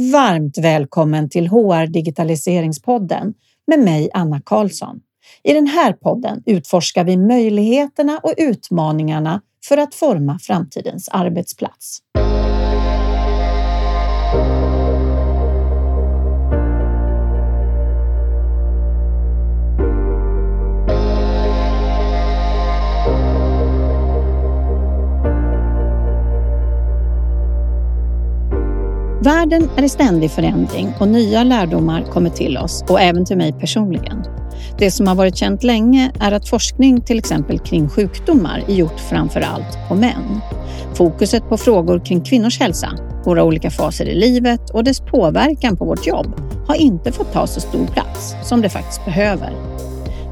Varmt välkommen till HR Digitaliseringspodden med mig Anna Karlsson. I den här podden utforskar vi möjligheterna och utmaningarna för att forma framtidens arbetsplats. Världen är i ständig förändring och nya lärdomar kommer till oss och även till mig personligen. Det som har varit känt länge är att forskning till exempel kring sjukdomar är gjort framför allt på män. Fokuset på frågor kring kvinnors hälsa, våra olika faser i livet och dess påverkan på vårt jobb har inte fått ta så stor plats som det faktiskt behöver.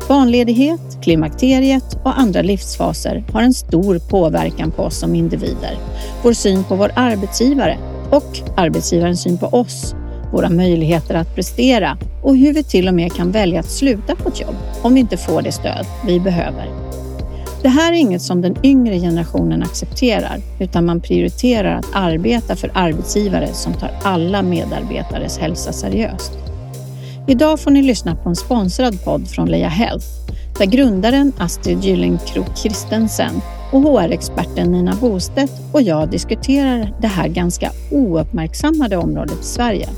Barnledighet, klimakteriet och andra livsfaser har en stor påverkan på oss som individer. Vår syn på vår arbetsgivare och arbetsgivarens syn på oss, våra möjligheter att prestera och hur vi till och med kan välja att sluta på ett jobb om vi inte får det stöd vi behöver. Det här är inget som den yngre generationen accepterar, utan man prioriterar att arbeta för arbetsgivare som tar alla medarbetares hälsa seriöst. Idag får ni lyssna på en sponsrad podd från Leia Health, där grundaren Astrid Gyllenkrok Christensen och HR-experten Nina Bostedt och jag diskuterar det här ganska ouppmärksammade området i Sverige,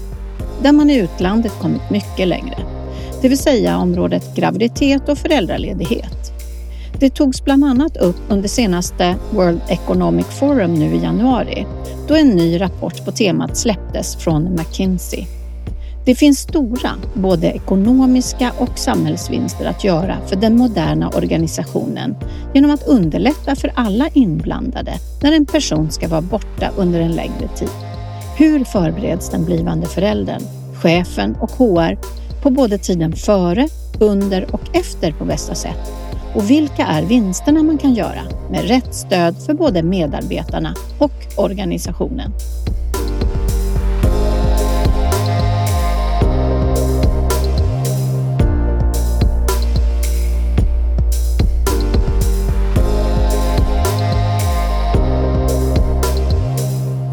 där man i utlandet kommit mycket längre, det vill säga området graviditet och föräldraledighet. Det togs bland annat upp under senaste World Economic Forum nu i januari, då en ny rapport på temat släpptes från McKinsey. Det finns stora, både ekonomiska och samhällsvinster att göra för den moderna organisationen genom att underlätta för alla inblandade när en person ska vara borta under en längre tid. Hur förbereds den blivande föräldern, chefen och HR på både tiden före, under och efter på bästa sätt? Och vilka är vinsterna man kan göra med rätt stöd för både medarbetarna och organisationen?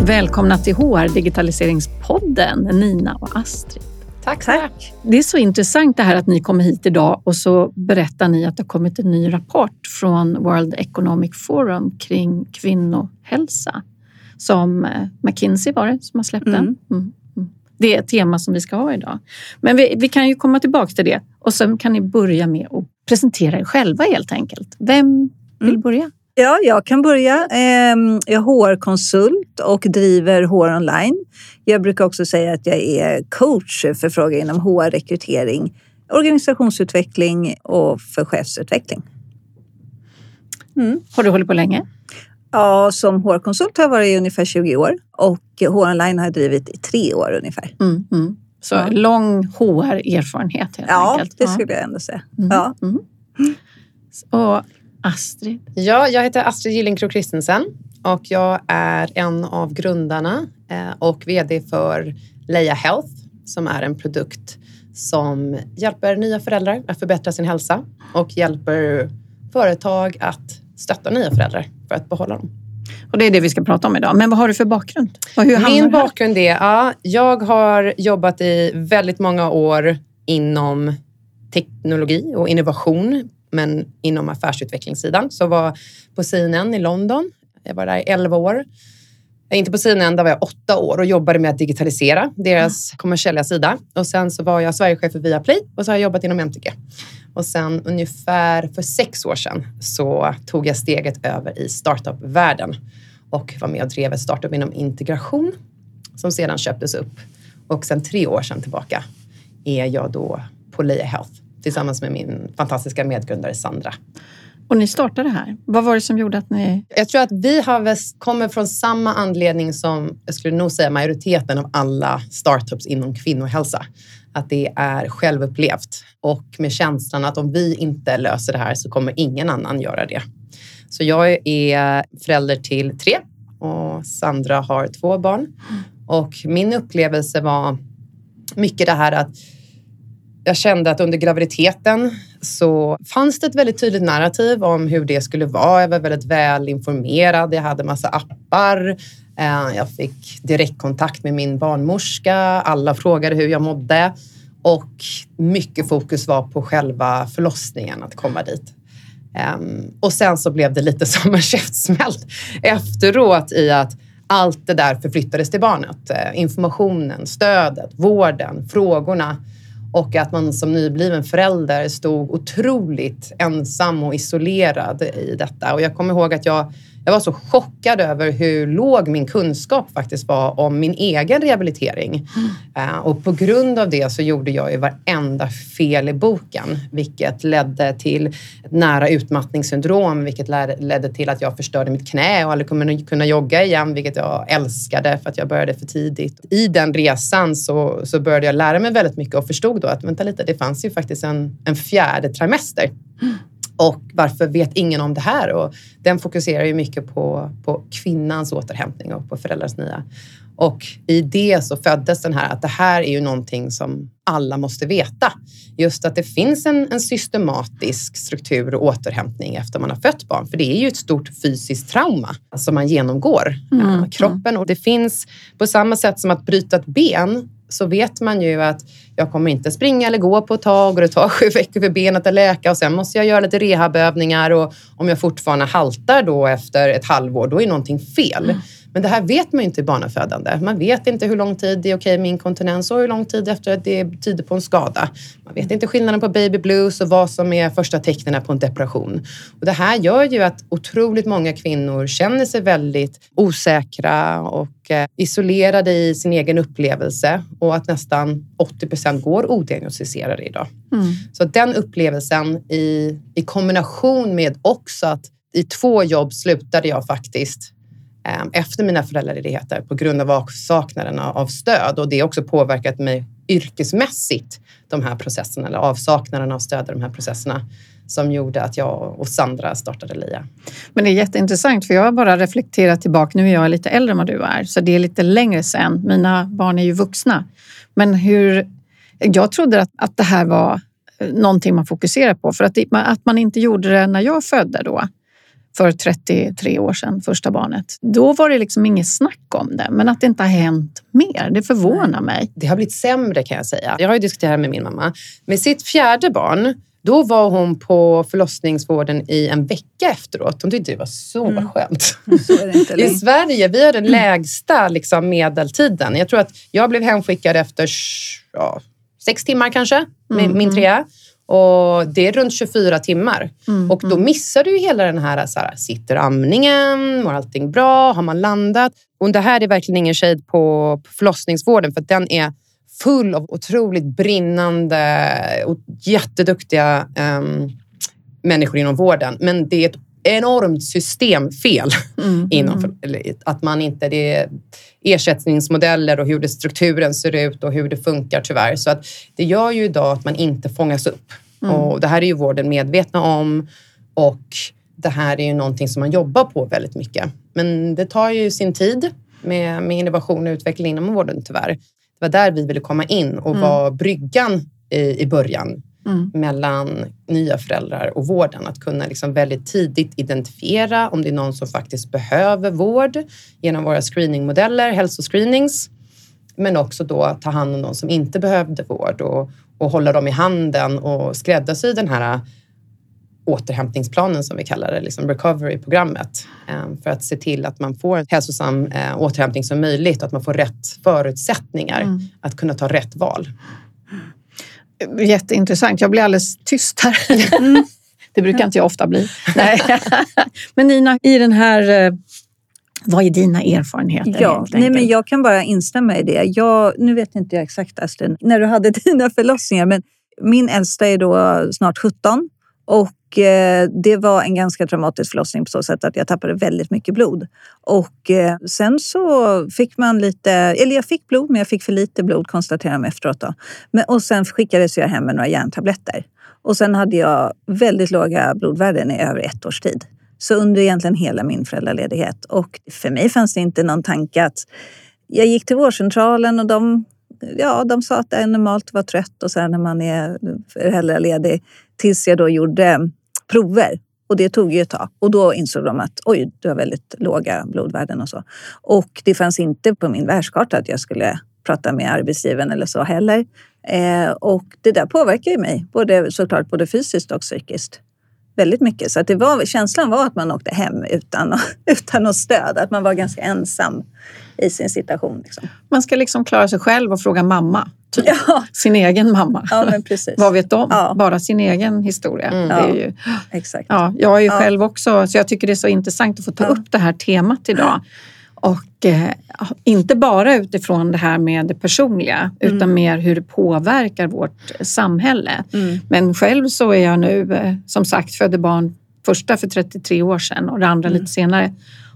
Välkomna till HR Digitaliseringspodden, Nina och Astrid. Tack, tack. Det är så intressant det här att ni kommer hit idag och så berättar ni att det har kommit en ny rapport från World Economic Forum kring kvinnohälsa som eh, McKinsey var det som har släppt den. Mm. Mm. mm. Det är ett tema som vi ska ha idag. Men vi, vi kan ju komma tillbaka till det och sen kan ni börja med att presentera er själva helt enkelt. Vem vill mm. börja? Ja, jag kan börja. Ehm, jag är HR-konsult och driver HR online. Jag brukar också säga att jag är coach för frågor inom HR-rekrytering, organisationsutveckling och för chefsutveckling. Mm. Har du hållit på länge? Ja, som HR-konsult har jag varit i ungefär 20 år och HR online har jag drivit i tre år ungefär. Mm, mm. Så ja. lång HR-erfarenhet helt ja, enkelt? Ja, det skulle jag ändå säga. Mm, ja. Mm. Och Astrid? Ja, jag heter Astrid Gyllenkrok Christensen och jag är en av grundarna eh, och VD för Leia Health som är en produkt som hjälper nya föräldrar att förbättra sin hälsa och hjälper företag att stötta nya föräldrar för att behålla dem. Och det är det vi ska prata om idag. Men vad har du för bakgrund? Min bakgrund är, ja, jag har jobbat i väldigt många år inom teknologi och innovation men inom affärsutvecklingssidan. Så var på CNN i London. Jag var där i 11 år. Inte på CNN, där var jag åtta år och jobbade med att digitalisera deras mm. kommersiella sida. Och sen så var jag Sverigechef för Viaplay och så har jag jobbat inom MTG. Och sen ungefär för sex år sedan så tog jag steget över i startup-världen och var med och drev ett startup inom integration som sedan köptes upp. Och sen tre år sedan tillbaka är jag då på Leia Health tillsammans med min fantastiska medgrundare Sandra. Och ni startade här. Vad var det som gjorde att ni... Jag tror att vi har kommer från samma anledning som jag skulle nog säga majoriteten av alla startups inom kvinnohälsa. Att det är självupplevt och med känslan att om vi inte löser det här så kommer ingen annan göra det. Så jag är förälder till tre och Sandra har två barn. Och min upplevelse var mycket det här att jag kände att under graviditeten så fanns det ett väldigt tydligt narrativ om hur det skulle vara. Jag var väldigt väl informerad. Jag hade massa appar eh, jag fick direktkontakt med min barnmorska. Alla frågade hur jag mådde. Och mycket fokus var på själva förlossningen, att komma dit. Ehm, och sen så blev det lite som en käftsmäll efteråt i att allt det där förflyttades till barnet. Eh, informationen, stödet, vården, frågorna. Och att man som nybliven förälder stod otroligt ensam och isolerad i detta. Och jag kommer ihåg att jag jag var så chockad över hur låg min kunskap faktiskt var om min egen rehabilitering. Mm. Och på grund av det så gjorde jag ju varenda fel i boken, vilket ledde till ett nära utmattningssyndrom, vilket ledde till att jag förstörde mitt knä och aldrig kommer kunna jogga igen, vilket jag älskade för att jag började för tidigt. I den resan så, så började jag lära mig väldigt mycket och förstod då att vänta lite, det fanns ju faktiskt en, en fjärde trimester. Mm. Och varför vet ingen om det här? Och den fokuserar ju mycket på, på kvinnans återhämtning och på föräldrars nya. Och i det så föddes den här att det här är ju någonting som alla måste veta. Just att det finns en, en systematisk struktur och återhämtning efter man har fött barn. För det är ju ett stort fysiskt trauma som man genomgår. Mm. kroppen. Och det finns på samma sätt som att bryta ett ben så vet man ju att jag kommer inte springa eller gå på ett tag och det tar sju veckor för benet att läka och sen måste jag göra lite rehabövningar och om jag fortfarande haltar då efter ett halvår, då är någonting fel. Mm. Men det här vet man ju inte i barnafödande. Man vet inte hur lång tid det är okej med inkontinens och hur lång tid efter att det tyder på en skada. Man vet inte skillnaden på baby blues och vad som är första tecknen på en depression. Och det här gör ju att otroligt många kvinnor känner sig väldigt osäkra och eh, isolerade i sin egen upplevelse och att nästan 80 procent går odiagnostiserade idag. Mm. Så den upplevelsen i, i kombination med också att i två jobb slutade jag faktiskt Ehm, efter mina föräldraledigheter på grund av avsaknaden av stöd och det har också påverkat mig yrkesmässigt, de här processerna eller avsaknaden av stöd i de här processerna som gjorde att jag och Sandra startade LIA. Men det är jätteintressant för jag har bara reflekterat tillbaka. Nu är jag lite äldre än vad du är, så det är lite längre sedan. Mina barn är ju vuxna. Men hur... Jag trodde att, att det här var eh, någonting man fokuserar på för att, det, att man inte gjorde det när jag födde då för 33 år sedan, första barnet. Då var det liksom inget snack om det, men att det inte har hänt mer, det förvånar mig. Det har blivit sämre kan jag säga. Jag har ju diskuterat med min mamma. Med sitt fjärde barn, då var hon på förlossningsvården i en vecka efteråt. Hon tyckte det var så mm. skönt. Så I Sverige, vi har den lägsta liksom, medeltiden. Jag tror att jag blev hemskickad efter ja, sex timmar kanske, med mm. min mm. trea. Och det är runt 24 timmar. Mm, och då mm. missar du hela den här, så här, sitter amningen? Mår allting bra? Har man landat? Och det här är verkligen ingen shade på förlossningsvården för den är full av otroligt brinnande och jätteduktiga um, människor inom vården. Men det är ett enormt systemfel. Mm, inom, mm. Att man inte... Det är ersättningsmodeller och hur det, strukturen ser ut och hur det funkar tyvärr. Så att det gör ju idag att man inte fångas upp. Mm. Och det här är ju vården medvetna om och det här är ju någonting som man jobbar på väldigt mycket. Men det tar ju sin tid med, med innovation och utveckling inom vården tyvärr. Det var där vi ville komma in och mm. vara bryggan i, i början mm. mellan nya föräldrar och vården. Att kunna liksom väldigt tidigt identifiera om det är någon som faktiskt behöver vård genom våra screeningmodeller, hälsoscreenings. Men också då ta hand om de som inte behövde vård och, och hålla dem i handen och skräddarsy den här återhämtningsplanen som vi kallar det, liksom recovery-programmet. Eh, för att se till att man får en hälsosam eh, återhämtning som möjligt och att man får rätt förutsättningar mm. att kunna ta rätt val. Jätteintressant. Jag blir alldeles tyst här. Mm. Det brukar inte jag ofta bli. Nej. Men Nina, i den här eh, vad är dina erfarenheter? Ja, nej, men jag kan bara instämma i det. Jag, nu vet inte jag exakt Astrid, när du hade dina förlossningar, men min äldsta är då snart 17 och Eh, det var en ganska traumatisk förlossning på så sätt att jag tappade väldigt mycket blod. Och eh, sen så fick man lite, eller jag fick blod men jag fick för lite blod konstaterade de efteråt. Då. Men, och sen skickades jag hem med några järntabletter. Och sen hade jag väldigt låga blodvärden i över ett års tid. Så under egentligen hela min föräldraledighet. Och för mig fanns det inte någon tanke att jag gick till vårdcentralen och de, ja, de sa att det är normalt att vara trött och sen när man är föräldraledig. Tills jag då gjorde prover Och det tog ju ett tag. Och då insåg de att oj, du har väldigt låga blodvärden och så. Och det fanns inte på min världskarta att jag skulle prata med arbetsgivaren eller så heller. Eh, och det där påverkar ju mig, både, såklart både fysiskt och psykiskt. Väldigt mycket. Så att det var, känslan var att man åkte hem utan, utan något stöd, att man var ganska ensam i sin situation. Liksom. Man ska liksom klara sig själv och fråga mamma. Typ. Ja. Sin egen mamma. Ja, men precis. Vad vet de? Ja. Bara sin egen historia. Mm. Det är ju, Exakt. ja, jag är ju Ja. själv också, så jag tycker det är så intressant att få ta Ja. upp det här temat idag. Och eh, inte bara utifrån det här med det personliga, utan mer hur det påverkar vårt samhälle. Mm. Men själv så är jag nu, eh, som sagt, födde barn första för 33 år sedan och det andra Mm. lite senare.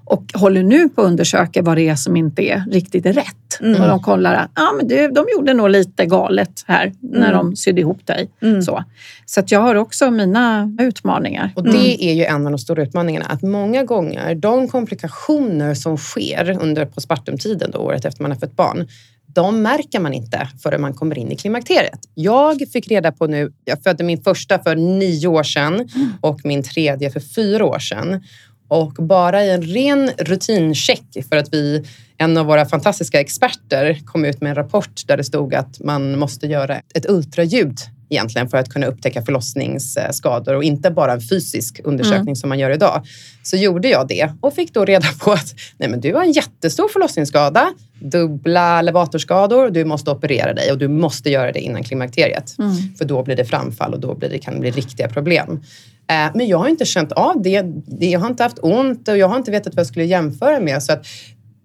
Och håller nu på att undersöka vad det är som inte är riktigt rätt. Mm. Och de kollar att ah, men det, de gjorde nog lite galet här när de sydde ihop dig. Mm. Så, så att jag har också mina utmaningar. Och det är ju en av de stora utmaningarna. Att många gånger, de komplikationer som sker under postpartumtiden, då, året efter man har fött barn, de märker man inte förrän man kommer in i klimakteriet. Jag fick reda på nu, jag födde min första för nio år sedan och min tredje för fyra år sedan. Och bara i en ren rutincheck för att vi, en av våra fantastiska experter kom ut med en rapport där det stod att man måste göra ett ultraljud egentligen för att kunna upptäcka förlossningsskador och inte bara en fysisk undersökning som man gör idag. Så gjorde jag det och fick då reda på att nej men du har en jättestor förlossningsskada, dubbla levatorskador, du måste operera dig och du måste göra det innan klimakteriet. För då blir det framfall och då blir det, kan det bli riktiga problem. Eh, Men jag har inte känt av det. Jag har inte haft ont och jag har inte vetat vad jag skulle jämföra med. Så att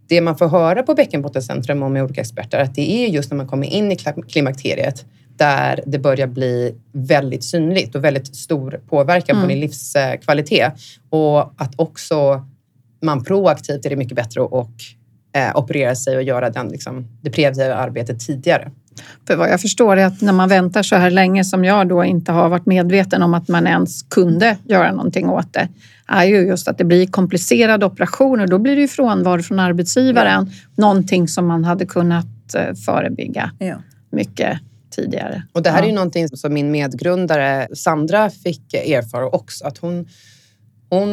det man får höra på Bäckenbottencentrum och med olika experter att det är just när man kommer in i klimakteriet där det börjar bli väldigt synligt och väldigt stor påverkan på din livskvalitet. Och att också man proaktivt är det mycket bättre att och, eh, operera sig och göra den, liksom, det preventiva arbetet tidigare. För vad jag förstår är att när man väntar så här länge som jag då inte har varit medveten om att man ens kunde göra någonting åt det, är ju just att det blir komplicerade operationer. Då blir det ju frånvaro från arbetsgivaren. Någonting som man hade kunnat eh, förebygga Ja. mycket tidigare. Och det här Ja. är ju någonting som min medgrundare Sandra fick erfara också. Att hon, hon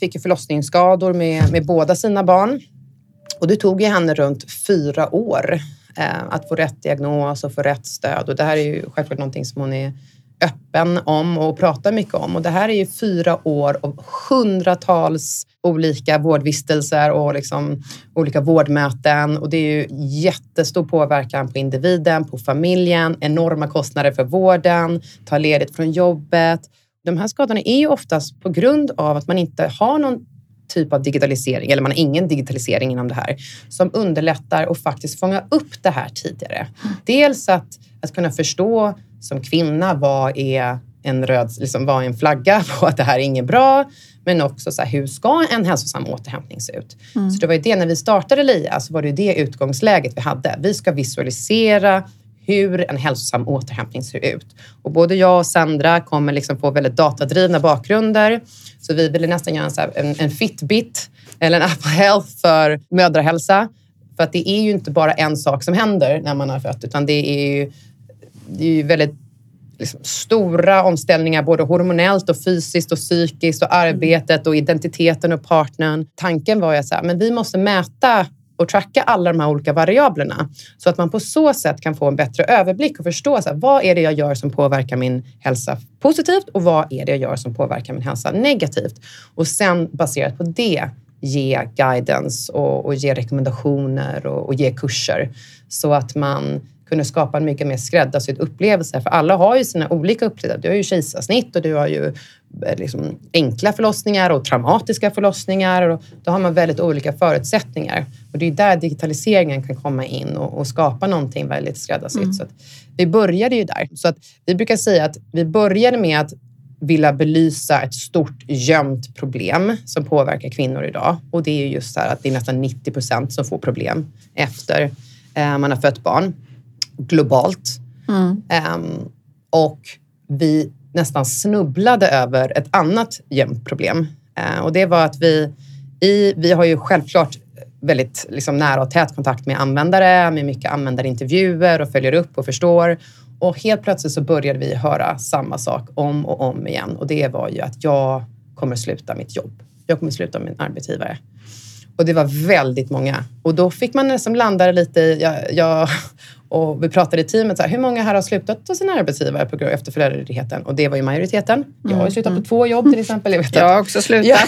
fick förlossningsskador med, med båda sina barn. Och det tog ju henne runt fyra år eh, att få rätt diagnos och få rätt stöd. Och det här är ju självklart någonting som hon är öppen om och pratar mycket om. Och det här är ju fyra år av hundratals olika vårdvistelser och liksom olika vårdmöten. Och det är ju jättestor påverkan på individen, på familjen, enorma kostnader för vården, ta ledigt från jobbet. De här skadorna är ju oftast på grund av att man inte har någon typ av digitalisering, eller man har ingen digitalisering inom det här, som underlättar och faktiskt fånga upp det här tidigare. Dels att, att kunna förstå som kvinna vad är en röd, liksom, vad är en flagga på att det här är inget bra, men också så här, hur ska en hälsosam återhämtning se ut? Så det var ju det, när vi startade LIA, så var det ju det utgångsläget vi hade. Vi ska visualisera hur en hälsosam återhämtning ser ut. Och både jag och Sandra kommer liksom få väldigt datadrivna bakgrunder. Så vi ville nästan göra en, här, en, en Fitbit eller en Apple Health för mödrahälsa. För att det är ju inte bara en sak som händer när man har fött, utan det är ju, det är ju väldigt liksom, stora omställningar både hormonellt och fysiskt och psykiskt och arbetet och identiteten och partnern. Tanken var ju att så här, men vi måste mäta och tracka alla de här olika variablerna så att man på så sätt kan få en bättre överblick och förstå så här, vad är det jag gör som påverkar min hälsa positivt och vad är det jag gör som påverkar min hälsa negativt. Och sen baserat på det ge guidance och, och ge rekommendationer och, och ge kurser så att man kunde skapa en mycket mer skräddarsydd upplevelse. För alla har ju sina olika upplevelser. Du har ju kejsarsnitt och du har ju eh, liksom enkla förlossningar och traumatiska förlossningar. Och då har man väldigt olika förutsättningar. Och det är där digitaliseringen kan komma in och, och skapa någonting väldigt skräddarsytt. Så att vi började ju där. Så att vi brukar säga att vi började med att vilja belysa ett stort gömt problem som påverkar kvinnor idag. Och det är ju just så här att det är nästan 90 procent som får problem efter eh, man har fött barn globalt. Ehm, och vi nästan snubblade över ett annat gömt problem. Eh, och det var att vi, i, vi har ju självklart väldigt liksom, nära och tät kontakt med användare, med mycket användarintervjuer och följer upp och förstår. Och helt plötsligt så började vi höra samma sak om och om igen. Och det var ju att jag kommer sluta mitt jobb. Jag kommer sluta min arbetsgivare. Och det var väldigt många. Och då fick man nästan landa lite i, jag, jag, och vi pratade i teamet, så här, hur många här har slutat hos sina arbetsgivare på grund efter föräldraledigheten? Och det var ju majoriteten. Jag har ju slutat på två jobb till exempel. Jag, vet Jag har också slutat. Ja.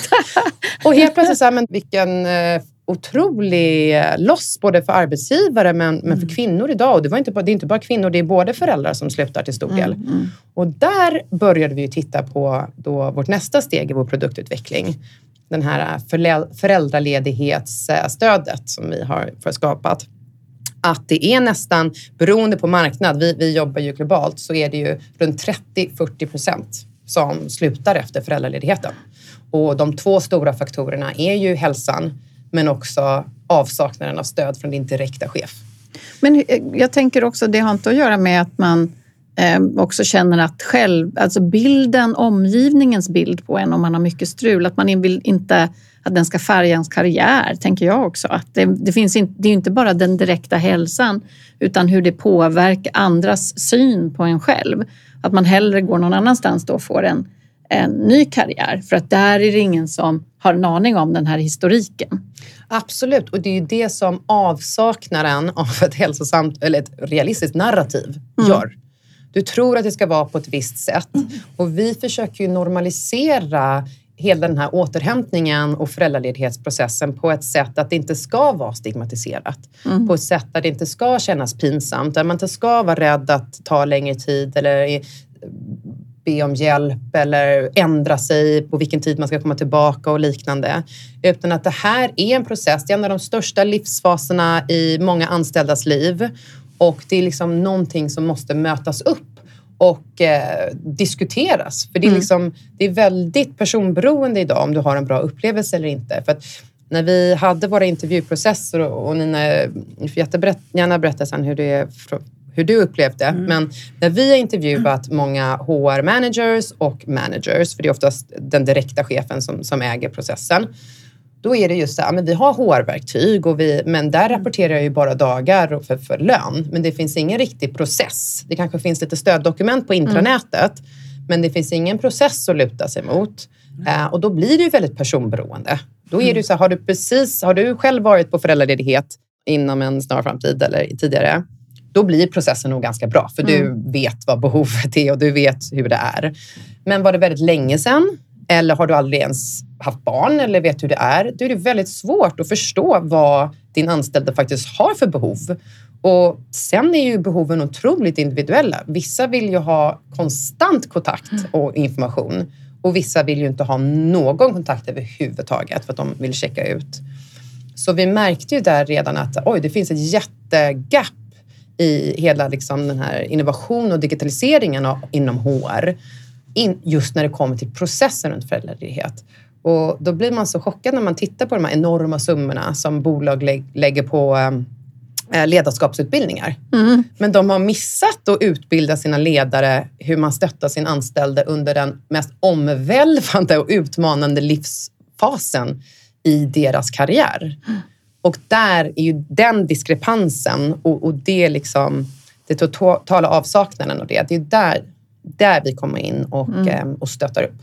Och helt plötsligt, så här, men vilken eh, otrolig eh, loss både för arbetsgivare men, men för kvinnor idag. Och det, var inte bara, det är inte bara kvinnor, det är både föräldrar som slutar till stor del. Och där började vi titta på då vårt nästa steg i vår produktutveckling. Den här förlä- föräldraledighetsstödet som vi har skapat att det är nästan, beroende på marknad, vi, vi jobbar ju globalt, så är det ju runt 30-40 procent som slutar efter föräldraledigheten. Och de två stora faktorerna är ju hälsan, men också avsaknaden av stöd från din direkta chef. Men eh, jag tänker också, det har inte att göra med att man eh, också känner att själv, alltså bilden, omgivningens bild på en om man har mycket strul, att man vill inte att den ska färga ens karriär, tänker jag också. Att det, det, finns inte, det är inte bara den direkta hälsan, utan hur det påverkar andras syn på en själv. Att man hellre går någon annanstans då och får en, en ny karriär, för att där är det ingen som har en aning om den här historiken. Absolut, och det är ju det som avsaknaden av ett hälsosamt eller ett realistiskt narrativ gör. Du tror att det ska vara på ett visst sätt och vi försöker ju normalisera hela den här återhämtningen och föräldraledighetsprocessen på ett sätt att det inte ska vara stigmatiserat. På ett sätt där det inte ska kännas pinsamt, där man inte ska vara rädd att ta längre tid eller be om hjälp eller ändra sig på vilken tid man ska komma tillbaka och liknande. Utan att det här är en process, det är en av de största livsfaserna i många anställdas liv och det är liksom någonting som måste mötas upp och eh, diskuteras. För det är, liksom, det är väldigt personberoende idag om du har en bra upplevelse eller inte. För att när vi hade våra intervjuprocesser och, och Nina, ni får jätteberätt, gärna berätta sen hur det hur du upplevde. Men när vi har intervjuat många HR-managers och managers, för det är oftast den direkta chefen som, som äger processen, då är det just så här, men vi har HR-verktyg, och vi, men där rapporterar jag ju bara dagar för, för lön. Men det finns ingen riktig process. Det kanske finns lite stöddokument på intranätet, men det finns ingen process att luta sig mot. Eh, och då blir det ju väldigt personberoende. Då är det ju så här, har du, precis, har du själv varit på föräldraledighet inom en snar framtid eller tidigare, då blir processen nog ganska bra, för du vet vad behovet är och du vet hur det är. Men var det väldigt länge sedan eller har du aldrig ens haft barn eller vet hur det är, då är det väldigt svårt att förstå vad din anställda faktiskt har för behov. Och sen är ju behoven otroligt individuella. Vissa vill ju ha konstant kontakt och information och vissa vill ju inte ha någon kontakt överhuvudtaget för att de vill checka ut. Så vi märkte ju där redan att oj, det finns ett jättegap i hela liksom, den här innovation och digitaliseringen inom HR. In, just när det kommer till processen runt föräldraledighet. Och då blir man så chockad när man tittar på de här enorma summorna som bolag lä- lägger på eh, ledarskapsutbildningar. Men de har missat att utbilda sina ledare hur man stöttar sin anställde under den mest omvälvande och utmanande livsfasen i deras karriär. Och där är ju den diskrepansen och, och det liksom det totala avsaknaden av det, det är där, där vi kommer in och, eh, och stöttar upp.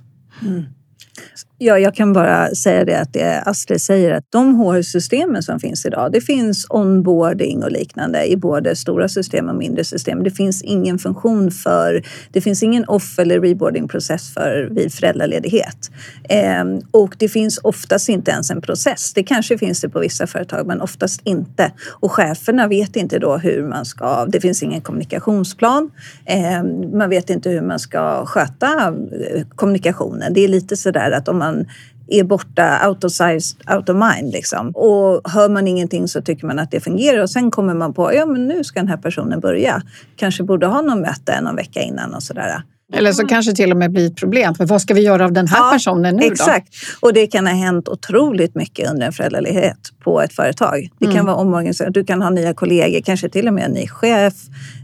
Ja, jag kan bara säga det att det Astrid säger att de HR-systemen som finns idag, det finns onboarding och liknande i både stora system och mindre system. Det finns ingen funktion för, det finns ingen off eller reboarding-process för vid föräldraledighet. Eh, och det finns oftast inte ens en process. Det kanske finns det på vissa företag, men oftast inte. Och cheferna vet inte då hur man ska, det finns ingen kommunikationsplan. Eh, man vet inte hur man ska sköta eh, kommunikationen. Det är lite sådär att om man är borta, out of size, out of mind. Liksom. Och hör man ingenting så tycker man att det fungerar och sen kommer man på ja men nu ska den här personen börja. Kanske borde ha någon möte någon vecka innan och sådär. Eller så kanske till och med blir ett problem. För vad ska vi göra av den här Ja, personen nu Exakt. Och det kan ha hänt otroligt mycket under en föräldraledighet på ett företag. Det kan vara omorganisation, du kan ha nya kollegor, kanske till och med en ny chef.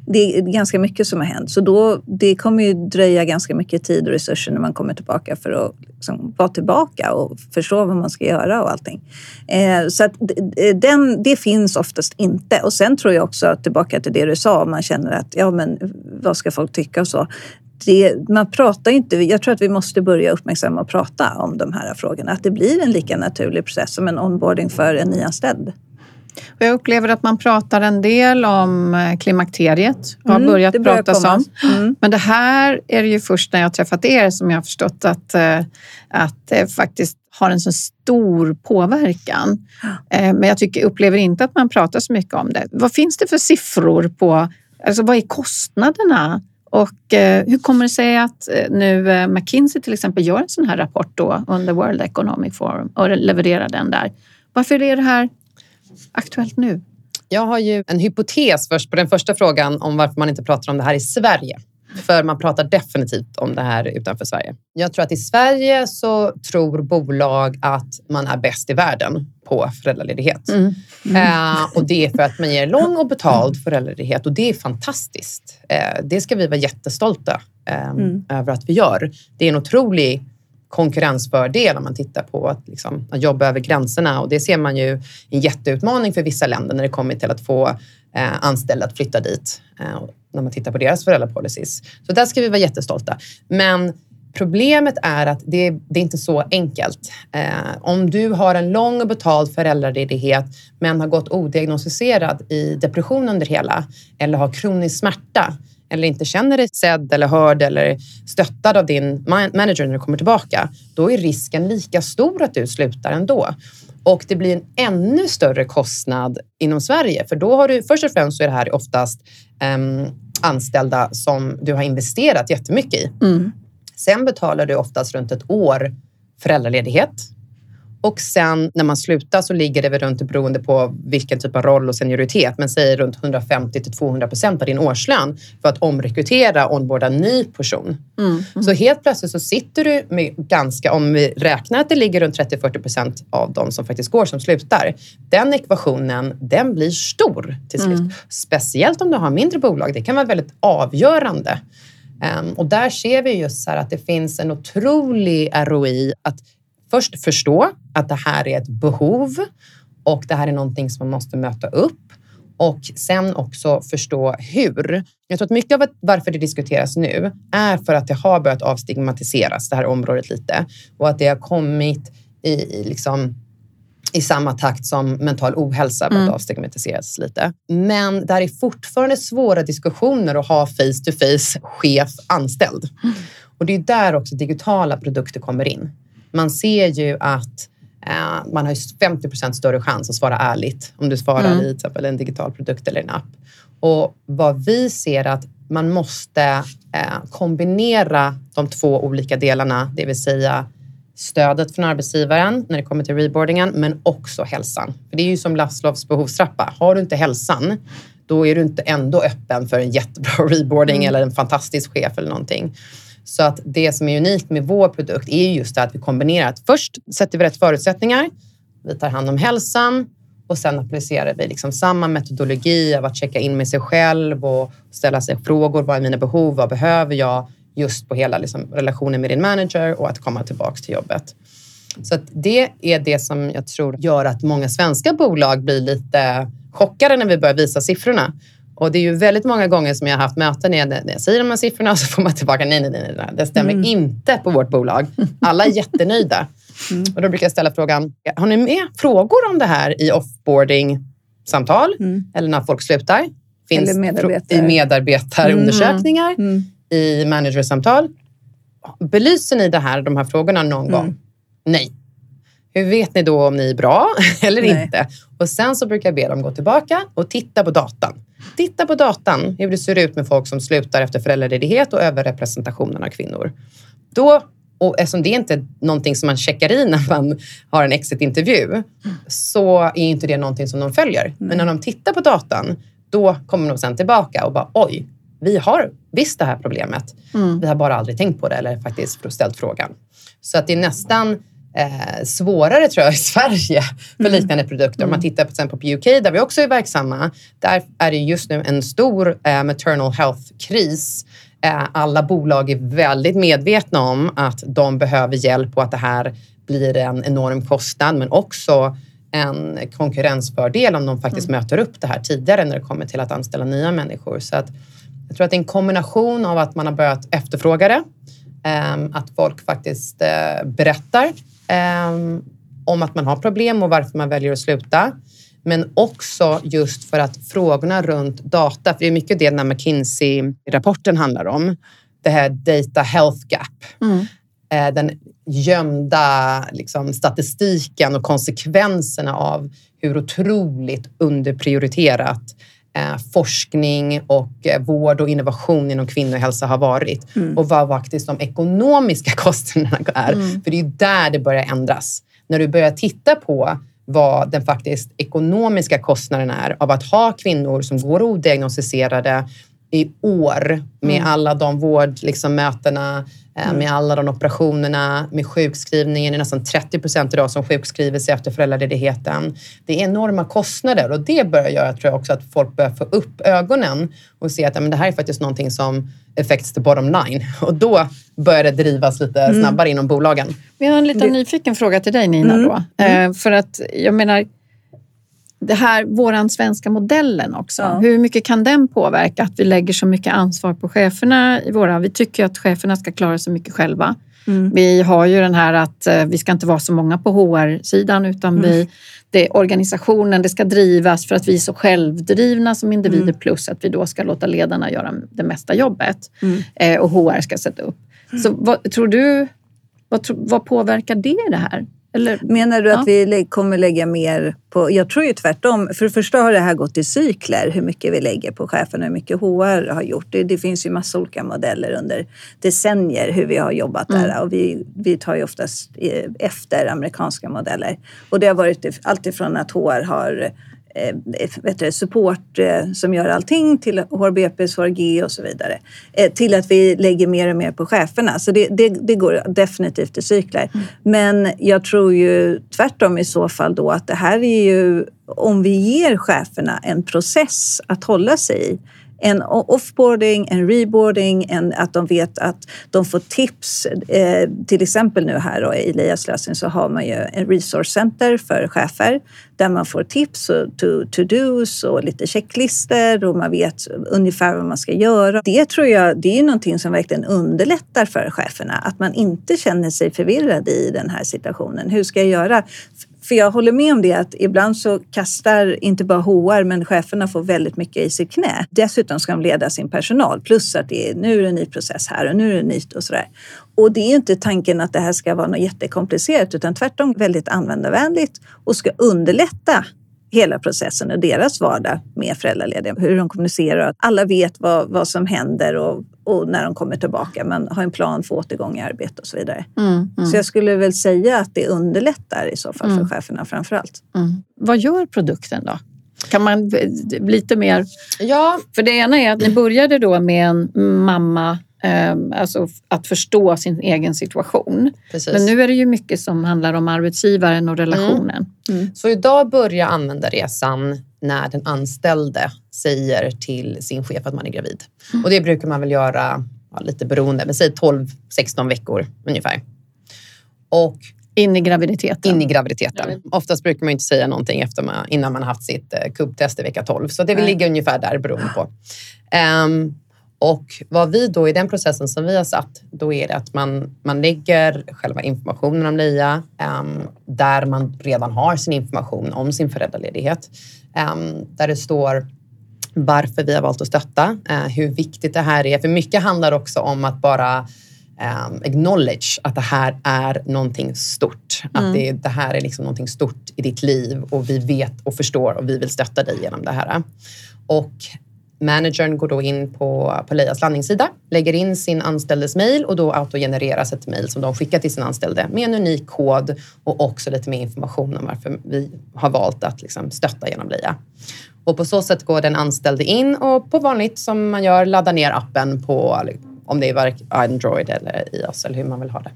Det är ganska mycket som har hänt. Så då, det kommer ju dröja ganska mycket tid och resurser när man kommer tillbaka för att liksom vara tillbaka och förstå vad man ska göra och allting. Eh, så att den, det finns oftast inte. Och sen tror jag också, tillbaka till det du sa, om man känner att ja, men vad ska folk tycka och så det, man pratar inte, jag tror att vi måste börja uppmärksamma och prata om de här frågorna. Att det blir en lika naturlig process som en onboarding för en nyanställd. Jag upplever att man pratar en del om eh, klimakteriet. Har mm, börjat pratas om. Mm. Men det här är det ju först när jag träffat er som jag har förstått att, eh, att det faktiskt har en så stor påverkan. Eh, men jag tycker, upplever inte att man pratar så mycket om det. Vad finns det för siffror på, alltså vad är kostnaderna? Och eh, hur kommer det sig att eh, nu eh, McKinsey till exempel gör en sån här rapport då under World Economic Forum och levererar den där? Varför är det här aktuellt nu? Jag har ju en hypotes först på den första frågan om varför man inte pratar om det här i Sverige. För man pratar definitivt om det här utanför Sverige. Jag tror att i Sverige så tror bolag att man är bäst i världen på föräldraledighet. Mm. Mm. Eh, och det är för att man ger lång och betald föräldraledighet och det är fantastiskt. Eh, det ska vi vara jättestolta eh, mm. över att vi gör. Det är en otrolig konkurrensfördel om man tittar på att, liksom, att jobba över gränserna. Och det ser man ju en jätteutmaning för vissa länder när det kommer till att få eh, anställda att flytta dit. När man tittar på deras föräldrapolicies. Så där ska vi vara jättestolta. Men Problemet är att det, det är inte så enkelt. Eh, om du har en lång och betald föräldraledighet men har gått odiagnostiserad i depression under hela eller har kronisk smärta eller inte känner dig sedd eller hörd eller stöttad av din manager när du kommer tillbaka, då är risken lika stor att du slutar ändå. Och det blir en ännu större kostnad inom Sverige, för då har du först och främst så är det här oftast um, anställda som du har investerat jättemycket i. Mm. Sen betalar du oftast runt ett år föräldraledighet och sen när man slutar så ligger det väl runt, beroende på vilken typ av roll och senioritet, men säg runt 150 till 200 procent av din årslön för att omrekrytera och onboarda en ny person. Mm. Mm. Så helt plötsligt så sitter du med ganska, om vi räknar att det ligger runt 30-40 procent av de som faktiskt går som slutar. Den ekvationen, den blir stor till slut. Mm. Speciellt om du har mindre bolag. Det kan vara väldigt avgörande. Um, och där ser vi just så att det finns en otrolig ROI att först förstå att det här är ett behov och det här är någonting som man måste möta upp och sen också förstå hur. Jag tror att mycket av varför det diskuteras nu är för att det har börjat avstigmatiseras, det här området lite och att det har kommit i, i liksom i samma takt som mental ohälsa mm. avstigmatiseras lite. Men det här är fortfarande svåra diskussioner att ha face to face chef anställd. Mm. Och det är där också digitala produkter kommer in. Man ser ju att eh, man har 50 procent större chans att svara ärligt om du svarar mm. i till exempel en digital produkt eller en app. Och vad vi ser att man måste eh, kombinera de två olika delarna, det vill säga stödet från arbetsgivaren när det kommer till reboardingen, men också hälsan. För det är ju som Laslovs behovstrappa. Har du inte hälsan, då är du inte ändå öppen för en jättebra reboarding mm. eller en fantastisk chef eller någonting. Så att det som är unikt med vår produkt är just det att vi kombinerar att först sätter vi rätt förutsättningar, vi tar hand om hälsan och sen applicerar vi liksom samma metodologi av att checka in med sig själv och ställa sig frågor. Vad är mina behov? Vad behöver jag? Just på hela liksom relationen med din manager och att komma tillbaka till jobbet. Så det är det som jag tror gör att många svenska bolag blir lite chockade när vi börjar visa siffrorna. Och det är ju väldigt många gånger som jag har haft möten när jag, säger de här siffrorna och så får man tillbaka nej, nej, nej, nej. det stämmer mm. inte på vårt bolag. Alla är jättenöjda. Mm. Och då brukar jag ställa frågan, har ni med frågor om det här i offboarding-samtal mm. eller när folk slutar? Finns eller medarbetare. i medarbetarundersökningar, mm. mm. i managersamtal. Belyser ni det här, de här frågorna någon gång? Mm. Nej. Hur vet ni då om ni är bra eller Nej. inte? Och sen så brukar jag be dem gå tillbaka och titta på datan. Titta på datan, hur det ser ut med folk som slutar efter föräldraledighet och överrepresentationen av kvinnor. Då, och eftersom det inte är någonting som man checkar i när man har en exit-intervju, så är inte det någonting som de följer. Mm. Men när de tittar på datan, då kommer de sen tillbaka och bara oj, vi har visst det här problemet. Mm. Vi har bara aldrig tänkt på det eller faktiskt ställt frågan. Så att det är nästan eh, svårare tror jag i Sverige för mm. liknande produkter. Om man mm. tittar på, exempel på UK där vi också är verksamma. Där är det just nu en stor eh, maternal health-kris. Eh, alla bolag är väldigt medvetna om att de behöver hjälp och att det här blir en enorm kostnad men också en konkurrensfördel om de faktiskt mm. möter upp det här tidigare när det kommer till att anställa nya människor. Så att Jag tror att det är en kombination av att man har börjat efterfråga det, ehm, att folk faktiskt eh, berättar ehm, om att man har problem och varför man väljer att sluta. Men också just för att frågorna runt data, för det är mycket det den här McKinsey-rapporten handlar om, det här data health gap. Mm. Eh, den gömda liksom, statistiken och konsekvenserna av hur otroligt underprioriterat eh, forskning och eh, vård och innovation inom kvinnohälsa har varit. Mm. Och vad faktiskt de ekonomiska kostnaderna är. Mm. För det är där det börjar ändras. När du börjar titta på vad den faktiskt ekonomiska kostnaden är av att ha kvinnor som går odiagnostiserade i år med mm. alla de vårdmötena, liksom, Eh, mm. med alla de operationerna, med sjukskrivningen. Det är nästan 30 procent idag som sjukskriver sig efter föräldraledigheten. Det är enorma kostnader och det börjar göra tror jag också att folk börjar få upp ögonen och se att men det här är faktiskt någonting som affects the bottom line. Och då börjar det drivas lite mm. snabbare inom bolagen. Vi har en liten nyfiken fråga till dig Nina. Mm. Då. Mm. för att jag menar, det här, våran svenska modellen också. Ja. Hur mycket kan den påverka att vi lägger så mycket ansvar på cheferna i våra... Vi tycker att cheferna ska klara sig mycket själva. Mm. Vi har ju den här att eh, vi ska inte vara så många på HR-sidan utan mm. vi, det organisationen, det ska drivas för att vi är så självdrivna som individer mm. plus att vi då ska låta ledarna göra det mesta jobbet mm. eh, och HR ska sätta upp. Mm. Så vad tror du, vad, vad påverkar det det här? Eller, Menar du ja. att vi kommer lägga mer på... Jag tror ju tvärtom. För det första har det här gått i cykler, hur mycket vi lägger på cheferna, hur mycket HR har gjort. Det, det finns ju massa olika modeller under decennier hur vi har jobbat mm. där och vi, vi tar ju oftast efter amerikanska modeller. Och det har varit alltifrån att HR har eh, vet du, support eh, som gör allting till HRBP, HRG och så vidare. Eh, till att vi lägger mer och mer på cheferna. Så det, det, det går definitivt i cykler. Mm. Men jag tror ju tvärtom i så fall då att det här är ju om vi ger cheferna en process att hålla sig i en offboarding, en reboarding, en, att de vet att de får tips. Eh, till exempel nu här då, i Lias lösning så har man ju en resource center för chefer där man får tips och to-dos och lite checklistor och man vet ungefär vad man ska göra. Det tror jag det är någonting som verkligen underlättar för cheferna, att man inte känner sig förvirrad i den här situationen. Hur ska jag göra? För jag håller med om det att ibland så kastar inte bara HR men cheferna får väldigt mycket i sitt knä. Dessutom ska de leda sin personal plus att det är, nu är det en ny process här och nu är det nytt och sådär. Och det är inte tanken att det här ska vara något jättekomplicerat utan tvärtom väldigt användarvänligt och ska underlätta hela processen och deras vardag med föräldralediga. Hur de kommunicerar, att alla vet vad, vad som händer och, och när de kommer tillbaka. Man har en plan för återgång i arbete och så vidare. Mm, mm. Så jag skulle väl säga att det underlättar i så fall för mm. cheferna framför allt. Mm. Vad gör produkten då? Kan man lite mer... Ja. För det ena är att ni började då med en mamma alltså att förstå sin egen situation. Precis. Men nu är det ju mycket som handlar om arbetsgivaren och relationen. Mm. Mm. Så idag börjar användarresan när den anställde säger till sin chef att man är gravid. Mm. Och det brukar man väl göra ja, lite beroende, men säg 12-16 veckor ungefär. Och in i graviditeten? In i graviditeten. Mm. Oftast brukar man inte säga någonting efter man, innan man haft sitt eh, kubbtest i vecka 12. Så det vill ligga ungefär där beroende på. Um, och vad vi då i den processen som vi har satt, då är det att man, man lägger själva informationen om LIA um, där man redan har sin information om sin föräldraledighet. Um, där det står varför vi har valt att stötta, uh, hur viktigt det här är. För mycket handlar också om att bara um, acknowledge att det här är någonting stort. Mm. Att det, det, här är liksom någonting stort i ditt liv och vi vet och förstår och vi vill stötta dig genom det här. Och Managern går då in på, på Leias landningssida, lägger in sin anställdes mejl och då autogenereras ett mejl som de skickar till sin anställde med en unik kod och också lite mer information om varför vi har valt att liksom stötta genom Leia. Och på så sätt går den anställde in och på vanligt som man gör laddar ner appen på om det är Android eller iOS eller hur man vill ha det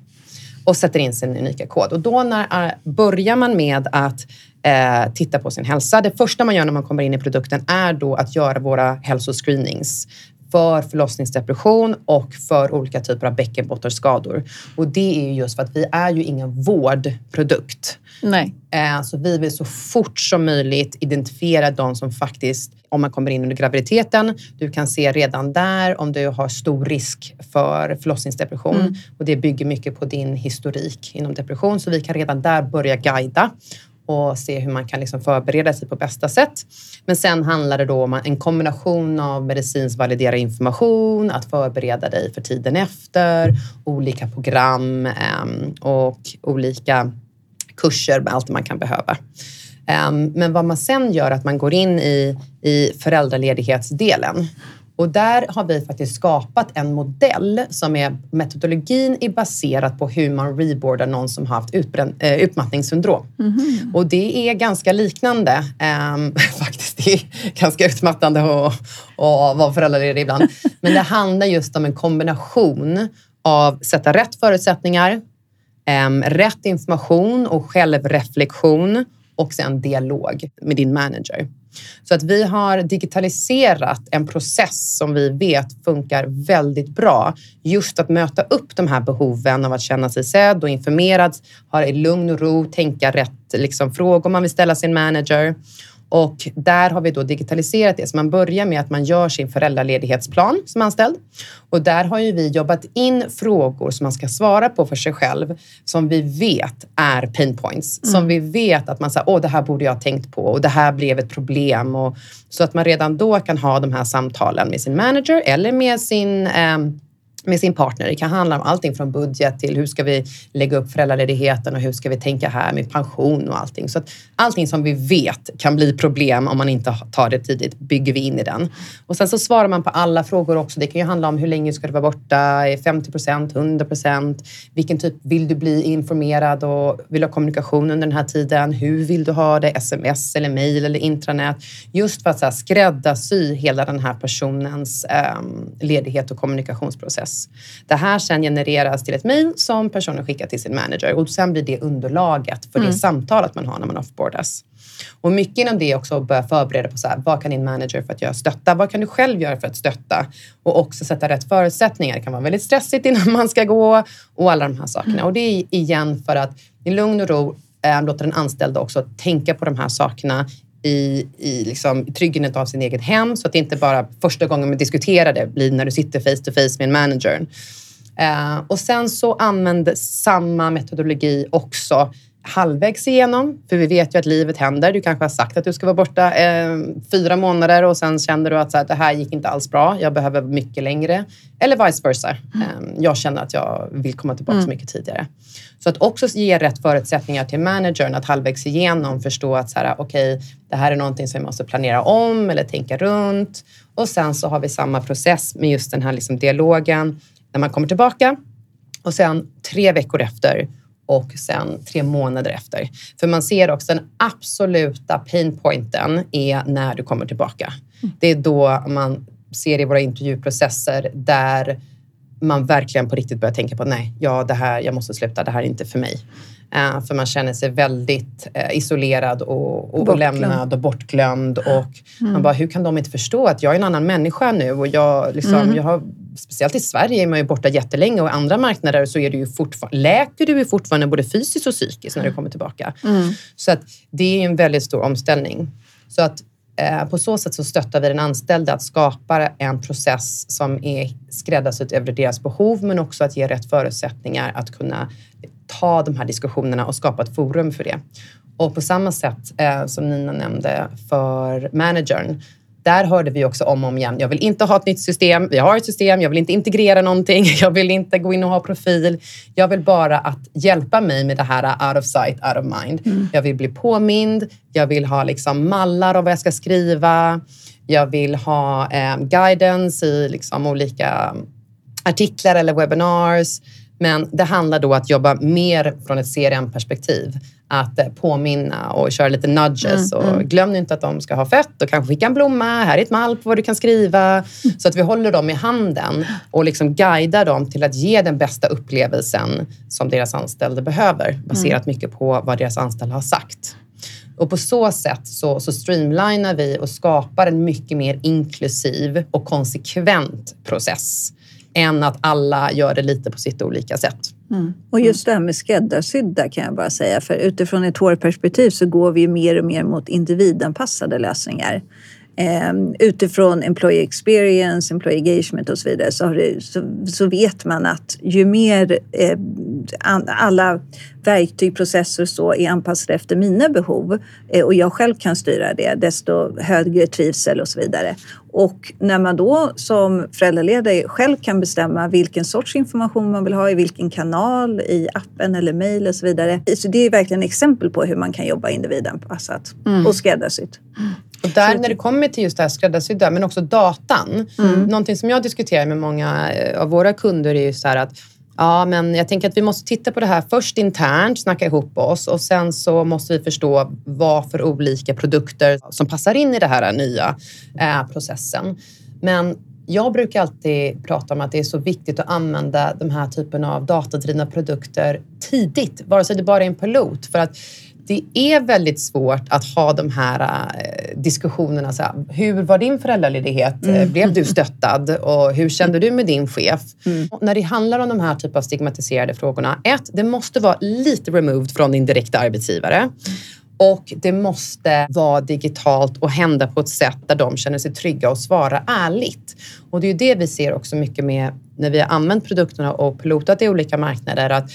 och sätter in sin unika kod. Och då när, äh, börjar man med att eh, titta på sin hälsa. Det första man gör när man kommer in i produkten är då att göra våra hälsoscreenings för förlossningsdepression och för olika typer av bäckenbottenskador. Och det är ju just för att vi är ju ingen vårdprodukt. Nej. Eh, så vi vill så fort som möjligt identifiera de som faktiskt, om man kommer in under graviditeten, du kan se redan där om du har stor risk för förlossningsdepression. Mm. Och det bygger mycket på din historik inom depression. Så vi kan redan där börja guida och se hur man kan liksom förbereda sig på bästa sätt. Men sen handlar det då om en kombination av medicinskt validerad information, att förbereda dig för tiden efter, olika program ehm, och olika kurser med allt man kan behöva. Ehm, men vad man sen gör är att man går in i, i föräldraledighetsdelen och där har vi faktiskt skapat en modell som är metodologin är baserad på hur man reboardar någon som har haft utbrän, äh, utmattningssyndrom. Mm -hmm. Och det är ganska liknande. Ähm, faktiskt, det är ganska utmattande att, att vara föräldraledig ibland. Men det handlar just om en kombination av sätta rätt förutsättningar, ähm, rätt information och självreflektion och sen dialog med din manager. Så att vi har digitaliserat en process som vi vet funkar väldigt bra. Just att möta upp de här behoven av att känna sig sedd och informerad, ha i lugn och ro, tänka rätt liksom, frågor man vill ställa sin manager och där har vi då digitaliserat det. Så man börjar med att man gör sin föräldraledighetsplan som anställd. Och där har ju vi jobbat in frågor som man ska svara på för sig själv som vi vet är pain points. Mm. Som vi vet att man säger, åh det här borde jag ha tänkt på och det här blev ett problem. Och, så att man redan då kan ha de här samtalen med sin manager eller med sin eh, med sin partner. Det kan handla om allting från budget till hur ska vi lägga upp föräldraledigheten och hur ska vi tänka här med pension och allting. Så att allting som vi vet kan bli problem om man inte tar det tidigt bygger vi in i den. Och sen så svarar man på alla frågor också. Det kan ju handla om hur länge ska du vara borta? 50 procent, 100 procent? Vilken typ vill du bli informerad och vill ha kommunikation under den här tiden? Hur vill du ha det? Sms eller mejl eller intranät? Just för att så här, skräddarsy hela den här personens ehm, ledighet och kommunikationsprocess process. Det här sen genereras till ett mejl som personen skickar till sin manager och sen blir det underlaget för mm. det samtalet man har när man offboardas. Och mycket inom det är också att börja förbereda på så här, vad kan din manager för att göra stötta? Vad kan du själv göra för att stötta? Och också sätta rätt förutsättningar. Det kan vara väldigt stressigt innan man ska gå och alla de här sakerna. Mm. Och det är igen för att i lugn och ro äh, låta den anställda också tänka på de här sakerna i, i liksom, tryggheten av sin eget hem så att det inte bara första gången man diskuterar det blir när du sitter face to face med en manager. Eh, och sen så använde samma metodologi också halvvägs igenom. För vi vet ju att livet händer. Du kanske har sagt att du ska vara borta eh, fyra månader och sen känner du att så här, det här gick inte alls bra. Jag behöver mycket längre. Eller vice versa. Mm. Eh, jag känner att jag vill komma tillbaka mm. mycket tidigare. Så att också ge rätt förutsättningar till managern att halvvägs igenom förstå att så här, okay, det här är någonting som vi måste planera om eller tänka runt. Och sen så har vi samma process med just den här liksom dialogen när man kommer tillbaka. Och sen tre veckor efter och sen tre månader efter. För man ser också den absoluta painpointen är när du kommer tillbaka. Mm. Det är då man ser i våra intervjuprocesser där man verkligen på riktigt börjar tänka på nej, ja, det här, jag måste sluta, det här är inte för mig. Uh, för man känner sig väldigt uh, isolerad och, och, och, lämnad och bortglömd. Och mm. Man bara, hur kan de inte förstå att jag är en annan människa nu? Och jag, liksom, mm. jag har, speciellt i Sverige är man ju borta jättelänge och i andra marknader så är du ju fortfarande, läker du ju fortfarande både fysiskt och psykiskt när du kommer tillbaka. Mm. Så att det är en väldigt stor omställning. Så att Eh, på så sätt så stöttar vi den anställda att skapa en process som är skräddarsydd över deras behov men också att ge rätt förutsättningar att kunna ta de här diskussionerna och skapa ett forum för det. Och på samma sätt eh, som Nina nämnde för managern där hörde vi också om och om igen. Jag vill inte ha ett nytt system. Vi har ett system. Jag vill inte integrera någonting. Jag vill inte gå in och ha profil. Jag vill bara att hjälpa mig med det här out of sight, out of mind. Mm. Jag vill bli påmind. Jag vill ha liksom mallar av vad jag ska skriva. Jag vill ha eh, guidance i liksom olika artiklar eller webinars. Men det handlar då att jobba mer från ett CRM-perspektiv. Att eh, påminna och köra lite nudges. Mm, och mm. Glöm inte att de ska ha fett och kanske skicka en blomma. Här är ett mall på vad du kan skriva. Så att vi håller dem i handen och liksom guidar dem till att ge den bästa upplevelsen som deras anställda behöver. Baserat mm. mycket på vad deras anställda har sagt. Och på så sätt så, så streamlinar vi och skapar en mycket mer inklusiv och konsekvent process än att alla gör det lite på sitt olika sätt. Mm. Och just det här med skräddarsydda kan jag bara säga, för utifrån ett hårperspektiv så går vi mer och mer mot individanpassade lösningar. Ehm, utifrån employee experience, employee engagement och så vidare så, det, så, så vet man att ju mer eh, alla verktyg, processer och så är anpassade efter mina behov eh, och jag själv kan styra det, desto högre trivsel och så vidare. Och när man då som föräldraledare själv kan bestämma vilken sorts information man vill ha i vilken kanal, i appen eller mejl och så vidare. Så det är verkligen exempel på hur man kan jobba individanpassat mm. och skräddarsytt. Mm. Och där när det kommer till just det här skräddarsydda, men också datan. Mm. Någonting som jag diskuterar med många eh, av våra kunder är ju så här att Ja, men jag tänker att vi måste titta på det här först internt, snacka ihop oss och sen så måste vi förstå vad för olika produkter som passar in i den här nya eh, processen. Men jag brukar alltid prata om att det är så viktigt att använda de här typen av datadrivna produkter tidigt, vare sig det bara är en pilot. För att det är väldigt svårt att ha de här äh, diskussionerna. Så här, hur var din föräldraledighet? Mm. Blev du stöttad? Och hur kände du med din chef? Mm. när det handlar om de här typ av stigmatiserade frågorna. Ett, det måste vara lite removed från din direkta arbetsgivare. Och det måste vara digitalt och hända på ett sätt där de känner sig trygga och svara ärligt. Och det är ju det vi ser också mycket med när vi har använt produkterna och pilotat i olika marknader. Att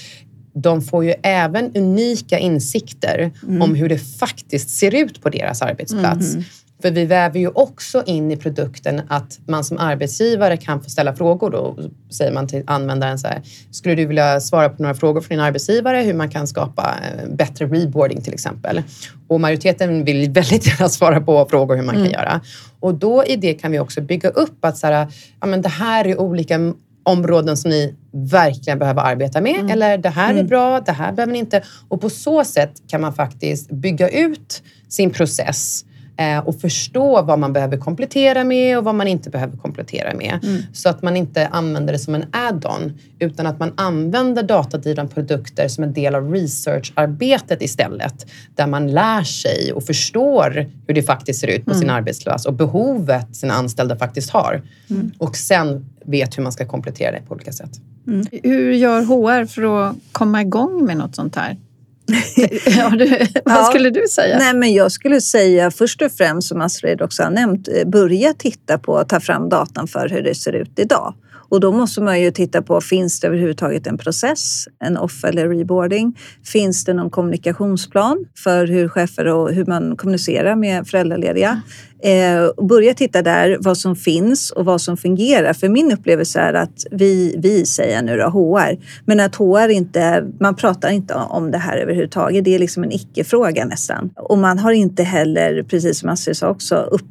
de får ju även unika insikter mm. om hur det faktiskt ser ut på deras arbetsplats. Mm. För vi väver ju också in i produkten att man som arbetsgivare kan få ställa frågor. Då säger man till användaren så här, skulle du vilja svara på några frågor från din arbetsgivare hur man kan skapa eh, bättre reboarding till exempel? Och majoriteten vill väldigt gärna svara på frågor hur man mm. kan göra. Och då i det kan vi också bygga upp att så här, ja, men det här är olika områden som ni verkligen behöver arbeta med. Mm. Eller det här är mm. bra, det här behöver ni inte. Och på så sätt kan man faktiskt bygga ut sin process Eh, och förstå vad man behöver komplettera med och vad man inte behöver komplettera med. Mm. Så att man inte använder det som en add-on utan att man använder datadrivna produkter som en del av researcharbetet istället. Där man lär sig och förstår hur det faktiskt ser ut på mm. sin arbetsplats och behovet sina anställda faktiskt har. Mm. Och sen vet hur man ska komplettera det på olika sätt. Mm. Hur gör HR för att komma igång med något sånt här? ja, du, vad skulle du säga? Nej, men jag skulle säga först och främst, som Astrid också har nämnt, eh, börja titta på att ta fram datan för hur det ser ut idag. Och då måste man ju titta på, finns det överhuvudtaget en process, en off eller reboarding? Finns det någon kommunikationsplan för hur chefer och hur man kommunicerar med föräldralediga? Eh, börja titta där vad som finns och vad som fungerar. För min upplevelse är att vi, vi säger nu då HR, men att HR inte, man pratar inte om det här överhuvudtaget. Det är liksom en icke-fråga nästan. Och man har inte heller, precis som Astrid sa också, upp,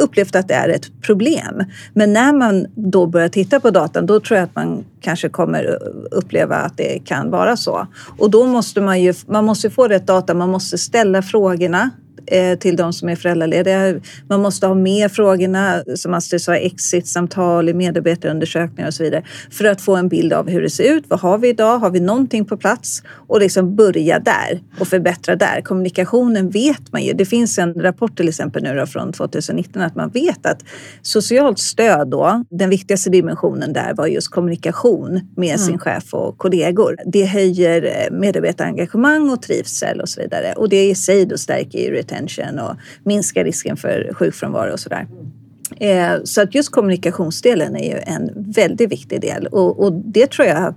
upplevt att det är ett problem. Men när man då börjar titta på datan, då tror jag att man kanske kommer uppleva att det kan vara så. Och då måste man ju, man måste få rätt data, man måste ställa frågorna till de som är föräldralediga. Man måste ha med frågorna, som Astrid sa, exit-samtal, medarbetarundersökningar och så vidare för att få en bild av hur det ser ut. Vad har vi idag? Har vi någonting på plats? Och liksom börja där och förbättra där. Kommunikationen vet man ju. Det finns en rapport till exempel nu från 2019 att man vet att socialt stöd då, den viktigaste dimensionen där var just kommunikation med mm. sin chef och kollegor. Det höjer medarbetarengagemang och trivsel och så vidare. Och det i sig då stärker ju retention och minska risken för sjukfrånvaro och sådär. Eh, så att just kommunikationsdelen är ju en väldigt viktig del och, och det tror jag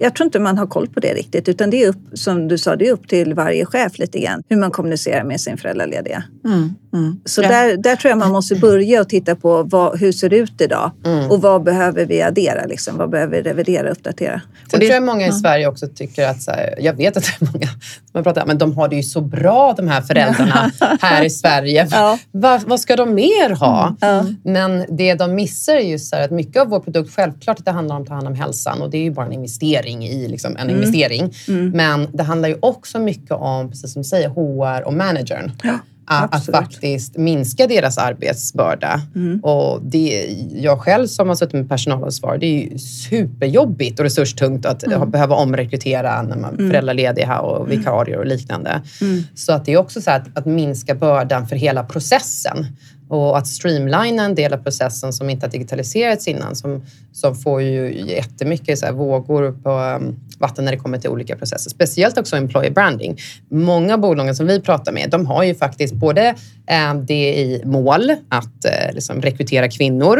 jag tror inte man har koll på det riktigt utan det är upp, som du sa, det är upp till varje chef lite grann hur man kommunicerar med sin föräldralediga. Mm, mm. Så ja. där, där tror jag man måste börja och titta på vad, hur ser det ut idag mm. och vad behöver vi addera? Liksom? Vad behöver vi revidera och uppdatera? Sen tror jag många i Sverige också tycker att, så här, jag vet att det är många som pratar men de har det ju så bra de här föräldrarna här i Sverige. Ja. Vad, vad ska de mer ha? Mm. Men det de missar är ju så här, att mycket av vår produkt, självklart att det handlar om att ta hand om hälsan och det är ju bara en investering investering i liksom en mm. investering. Mm. Men det handlar ju också mycket om, precis som du säger, HR och managern. Ja. Att, att faktiskt minska deras arbetsbörda. Mm. Och det, jag själv som har suttit med personalansvar, det är ju superjobbigt och resurstungt att mm. behöva omrekrytera när man mm. föräldralediga och mm. vikarier och liknande. Mm. Så att det är också så att, att minska bördan för hela processen och att streamlina en del av processen som inte har digitaliserats innan som, som får ju jättemycket så vågor på um, vatten när det kommer till olika processer. Speciellt också employer branding. Många av bolagen som vi pratar med, de har ju faktiskt både eh, det i mål att eh, liksom rekrytera kvinnor,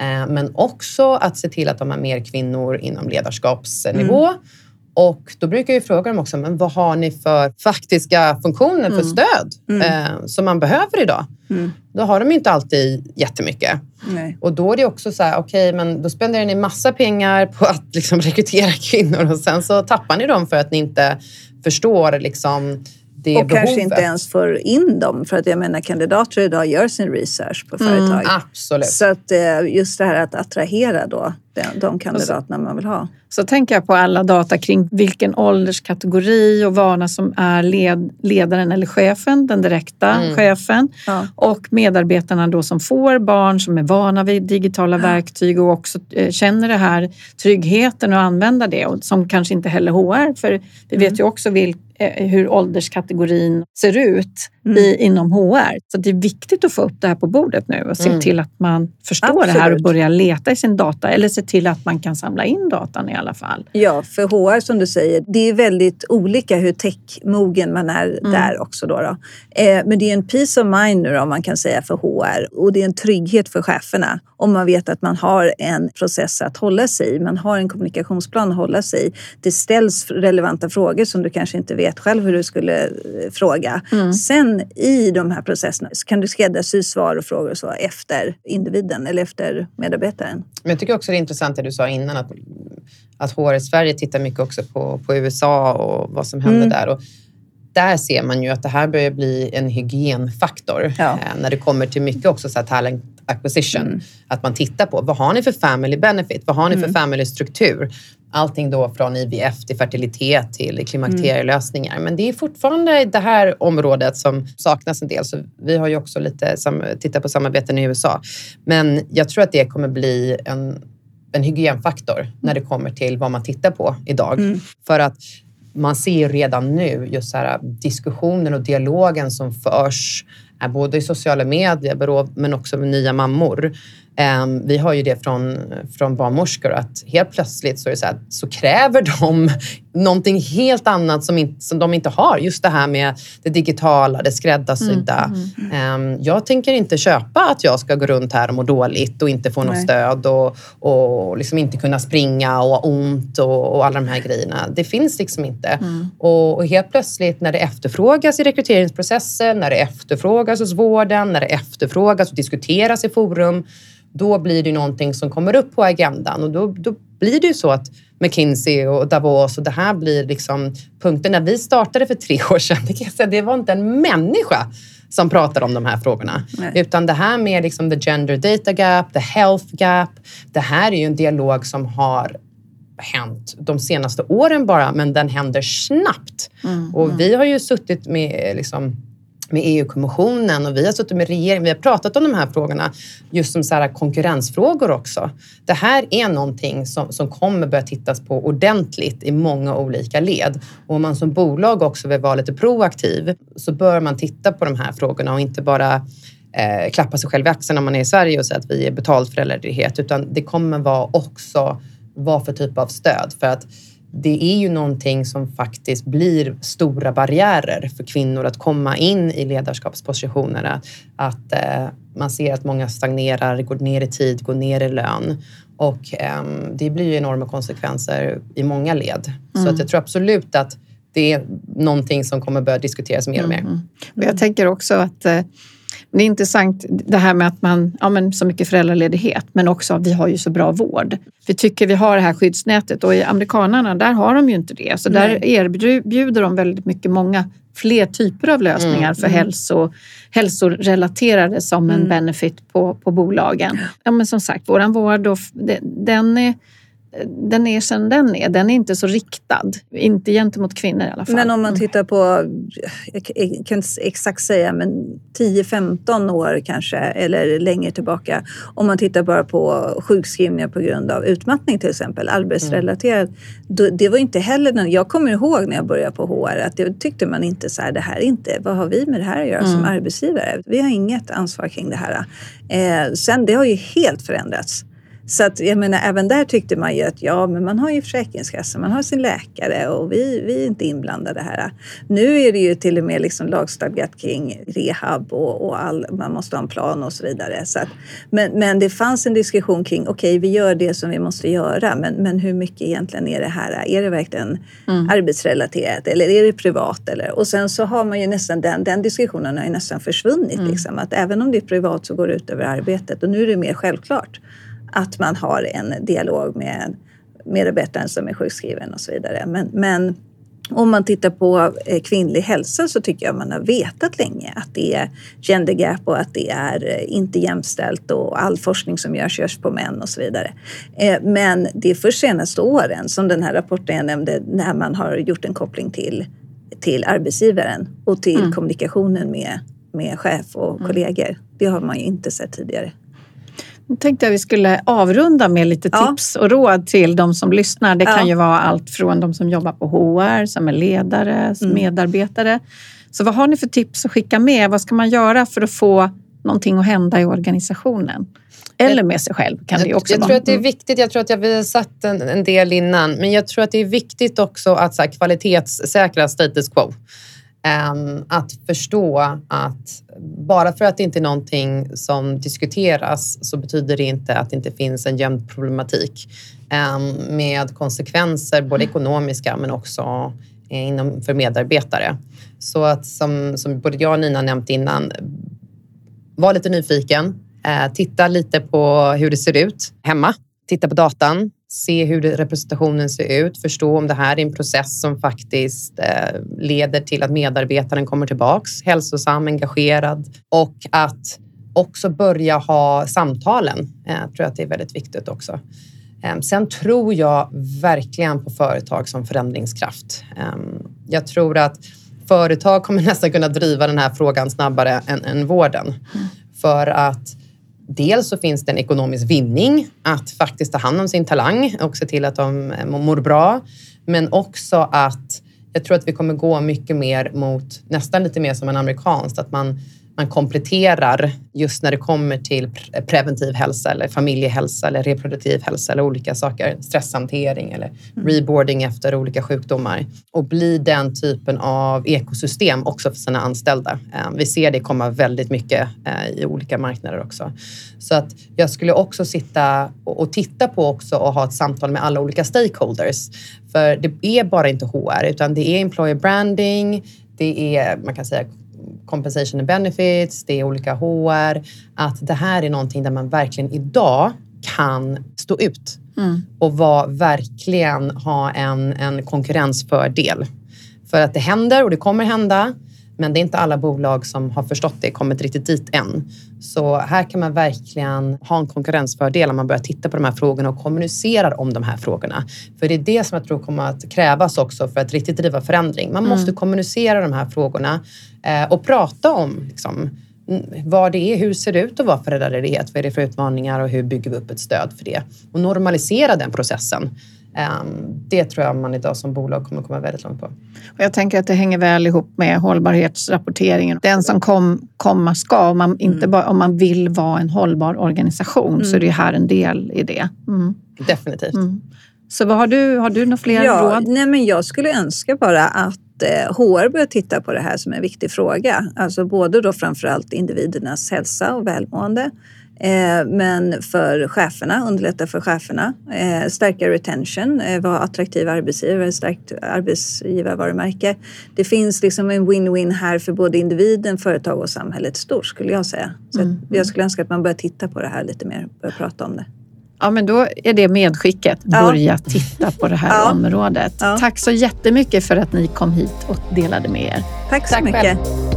eh, men också att se till att de har mer kvinnor inom ledarskapsnivå. Mm. Och då brukar jag fråga dem också, men vad har ni för faktiska funktioner för mm. stöd mm. Eh, som man behöver idag? Mm. Då har de inte alltid jättemycket. Nej. Och då är det också så här, okej, okay, men då spenderar ni massa pengar på att liksom rekrytera kvinnor och sen så tappar ni dem för att ni inte förstår liksom det och behovet. kanske inte ens får in dem. För att jag menar kandidater idag gör sin research på företag. Mm, absolut. Så att eh, just det här att attrahera då de kandidaterna man vill ha. Så tänker jag på alla data kring vilken ålderskategori och vana som är led, ledaren eller chefen, den direkta mm. chefen ja. och medarbetarna då som får barn som är vana vid digitala ja. verktyg och också eh, känner det här tryggheten att använda det och som kanske inte heller HR för vi vet mm. ju också vilk, eh, Eh, hur ålderskategorin ser ut mm. i, inom HR. Så det är viktigt att få upp det här på bordet nu och se mm. till att man förstår Absolut. det här och börjar leta i sin data eller se till att man kan samla in datan i alla fall. Ja, för HR som du säger, det är väldigt olika hur techmogen man är mm. där också. Då, då. Eh, men det är en peace of mind nu då, man kan säga för HR och det är en trygghet för cheferna om man vet att man har en process att hålla sig i. Man har en kommunikationsplan att hålla sig i. Det ställs relevanta frågor som du kanske inte vet själv hur du skulle eh, fråga. Mm. Sen i de här processerna så kan du skräddarsy svar och frågor och så efter individen eller efter medarbetaren. Men jag tycker också det är intressant det du sa innan att, att HR i Sverige tittar mycket också på, på USA och vad som händer mm. där. Och där ser man ju att det här börjar bli en hygienfaktor ja. eh, när det kommer till mycket också så här talent acquisition. Mm. Att man tittar på vad har ni för family benefit? Vad har ni mm. för family struktur? Allting då från IVF till fertilitet till klimakterielösningar. Men det är fortfarande det här området som saknas en del. Så vi har ju också lite tittat på samarbeten i USA. Men jag tror att det kommer bli en, en hygienfaktor när det kommer till vad man tittar på idag. Mm. För att man ser redan nu just så här, diskussionen och dialogen som förs både i sociala medier men också med nya mammor. Ehm, vi har ju det från, från barnmorskor att helt plötsligt så, är så, här, så kräver de någonting helt annat som, in, som de inte har. Just det här med det digitala, det skräddarsydda. Mm, mm, mm. Jag tänker inte köpa att jag ska gå runt här och må dåligt och inte få Nej. något stöd och, och liksom inte kunna springa och ha ont och, och alla de här grejerna. Det finns liksom inte. Mm. Och, och, helt plötsligt när det efterfrågas i rekryteringsprocessen, när det efterfrågas hos vården, när det efterfrågas och diskuteras i forum då blir det någonting som kommer upp på agendan och då, då blir det ju så att McKinsey och Davos och det här blir liksom punkter. När vi startade för tre år sedan, det, kan jag säga, det var inte en människa som pratade om de här frågorna. Nej. Utan det här med liksom the gender data gap, the health gap. Det här är ju en dialog som har hänt de senaste åren bara, men den händer snabbt. Mm, och mm. vi har ju suttit med liksom, med EU-kommissionen och vi har suttit med regeringen. Vi har pratat om de här frågorna just som så konkurrensfrågor också. Det här är någonting som, som kommer börja tittas på ordentligt i många olika led. Och om man som bolag också vill vara lite proaktiv så bör man titta på de här frågorna och inte bara eh, klappa sig själv i axeln när man är i Sverige och säga att vi är betalt föräldraledighet utan det kommer vara också vad för typ av stöd. För att det är ju någonting som faktiskt blir stora barriärer för kvinnor att komma in i ledarskapspositioner. Att, att eh, man ser att många stagnerar, går ner i tid, går ner i lön. Och eh, det blir ju enorma konsekvenser i många led. Mm. Så att jag tror absolut att det är någonting som kommer börja diskuteras mer och mer. Mm. Jag tänker också att eh, det är intressant det här med att man ja, så mycket föräldraledighet men också att vi har ju så bra vård. Vi tycker vi har det här skyddsnätet och i amerikanerna där har de ju inte det. Så Nej. där erbjuder de väldigt mycket många fler typer av lösningar mm, för mm. Hälso, hälsorelaterade som en mm. benefit på, på bolagen. Ja, men som sagt, våran vård och, den är den är som den är. Den är inte så riktad. Inte gentemot kvinnor i alla fall. Men om man tittar på, jag kan inte exakt säga, men 10-15 år kanske, eller längre tillbaka. Om man tittar bara på sjukskrivningar på grund av utmattning till exempel, arbetsrelaterat. Mm. Det var inte heller, jag kommer ihåg när jag började på HR att det tyckte man inte så här, det här är inte, vad har vi med det här att göra mm. som arbetsgivare? Vi har inget ansvar kring det här. Eh, sen det har ju helt förändrats. Så att, jag menar, även där tyckte man ju att ja, men man har ju Försäkringskassan, man har sin läkare och vi, vi är inte inblandade här. Nu är det ju till och med liksom lagstadgat kring rehab och, och all, man måste ha en plan och så vidare. Så att, men, men det fanns en diskussion kring, okej, okay, vi gör det som vi måste göra, men, men hur mycket egentligen är det här? Är det verkligen mm. arbetsrelaterat eller är det privat? Eller? Och sen så har man ju nästan den, den diskussionen har ju nästan försvunnit, mm. liksom, att även om det är privat så går det ut över arbetet och nu är det mer självklart att man har en dialog med medarbetaren som är sjukskriven och så vidare. Men, men om man tittar på eh, kvinnlig hälsa så tycker jag man har vetat länge att det är gender gap och att det är eh, inte jämställt och all forskning som görs görs på män och så vidare. Eh, men det är först senaste åren som den här rapporten jag nämnde när man har gjort en koppling till, till arbetsgivaren och till mm. kommunikationen med, med chef och mm. kollegor. Det har man ju inte sett tidigare. Nu tänkte jag vi skulle avrunda med lite ja. tips och råd till de som lyssnar. Det kan ja. ju vara allt från de som jobbar på HR, som är ledare, som mm. medarbetare. Så vad har ni för tips att skicka med? Vad ska man göra för att få någonting att hända i organisationen? Eller med sig själv kan det också jag, vara. tror att det är mm. viktigt, jag tror att jag har sagt en, en, del innan, men jag tror att det är viktigt också att så här, kvalitetssäkra status quo. Um, att förstå att bara för att det inte är någonting som diskuteras så betyder det inte att det inte finns en jämn problematik um, med konsekvenser, både ekonomiska men också eh, inom, för medarbetare. Så att som, som både jag och Nina nämnt innan, var lite nyfiken. Eh, titta lite på hur det ser ut hemma. Titta på datan se hur representationen ser ut, förstå om det här är en process som faktiskt eh, leder till att medarbetaren kommer tillbaks hälsosam, engagerad och att också börja ha samtalen. Jag eh, tror att det är väldigt viktigt också. Ehm, sen tror jag verkligen på företag som förändringskraft. Ehm, jag tror att företag kommer nästan kunna driva den här frågan snabbare än, än vården. Mm. För att Dels så finns det en ekonomisk vinning att faktiskt ta hand om sin talang och se till att de eh, mår bra. Men också att jag tror att vi kommer gå mycket mer mot nästan lite mer som en amerikansk, att man man kompletterar just när det kommer till preventiv hälsa eller familjehälsa eller reproduktiv hälsa eller olika saker, stresshantering eller mm. reboarding efter olika sjukdomar och bli den typen av ekosystem också för sina anställda. Eh, vi ser det komma väldigt mycket eh, i olika marknader också. Så att jag skulle också sitta och titta på också och ha ett samtal med alla olika stakeholders. För det är bara inte HR utan det är employer branding, det är man kan säga compensation and benefits, det är olika HR. Att det här är någonting där man verkligen idag kan stå ut mm. och var, verkligen ha en, en konkurrensfördel. För att det händer och det kommer hända. Men det är inte alla bolag som har förstått det, kommit riktigt dit än. Så här kan man verkligen ha en konkurrensfördel om man börjar titta på de här frågorna och kommunicerar om de här frågorna. För det är det som jag tror kommer att krävas också för att riktigt driva förändring. Man måste mm. kommunicera de här frågorna eh, och prata om liksom, vad det är, hur ser det ut att vara föräldraledighet? Vad är det för utmaningar och hur bygger vi upp ett stöd för det? Och normalisera den processen. Ehm, det tror jag man idag som bolag kommer komma väldigt långt på. Och jag tänker att det hänger väl ihop med hållbarhetsrapporteringen. Den som kom, komma ska, om man, inte mm. bara, om man vill vara en hållbar organisation mm. så är det här en del i det. Mm. Definitivt. Mm. Så vad har du? Har du några fler ja, råd? Nej, men jag skulle önska bara att HR eh, börjar titta på det här som en viktig fråga. Alltså både då framförallt individernas hälsa och välmående Eh, men för cheferna, underlätta för cheferna, eh, stärka retention, eh, vara attraktiva arbetsgivare, stärkt arbetsgivarvarumärke. Det finns liksom en win-win här för både individen, företag och samhället stort skulle jag säga. Så mm. Jag skulle önska att man börjar titta på det här lite mer, börjar prata om det. Ja, men då är det medskicket. Börja ja. titta på det här ja. området. Ja. Tack så jättemycket för att ni kom hit och delade med er. Tack så Tack mycket. Själv.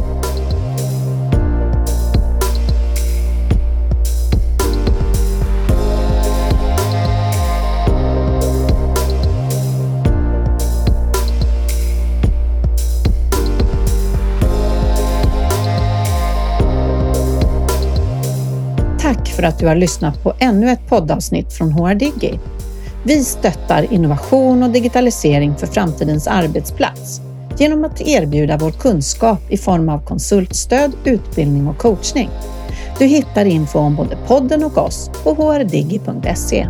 För att du har lyssnat på ännu ett poddavsnitt från HR Digi. Vi stöttar innovation och digitalisering för framtidens arbetsplats genom att erbjuda vår kunskap i form av konsultstöd, utbildning och coachning. Du hittar info om både podden och oss på hrdigi.se.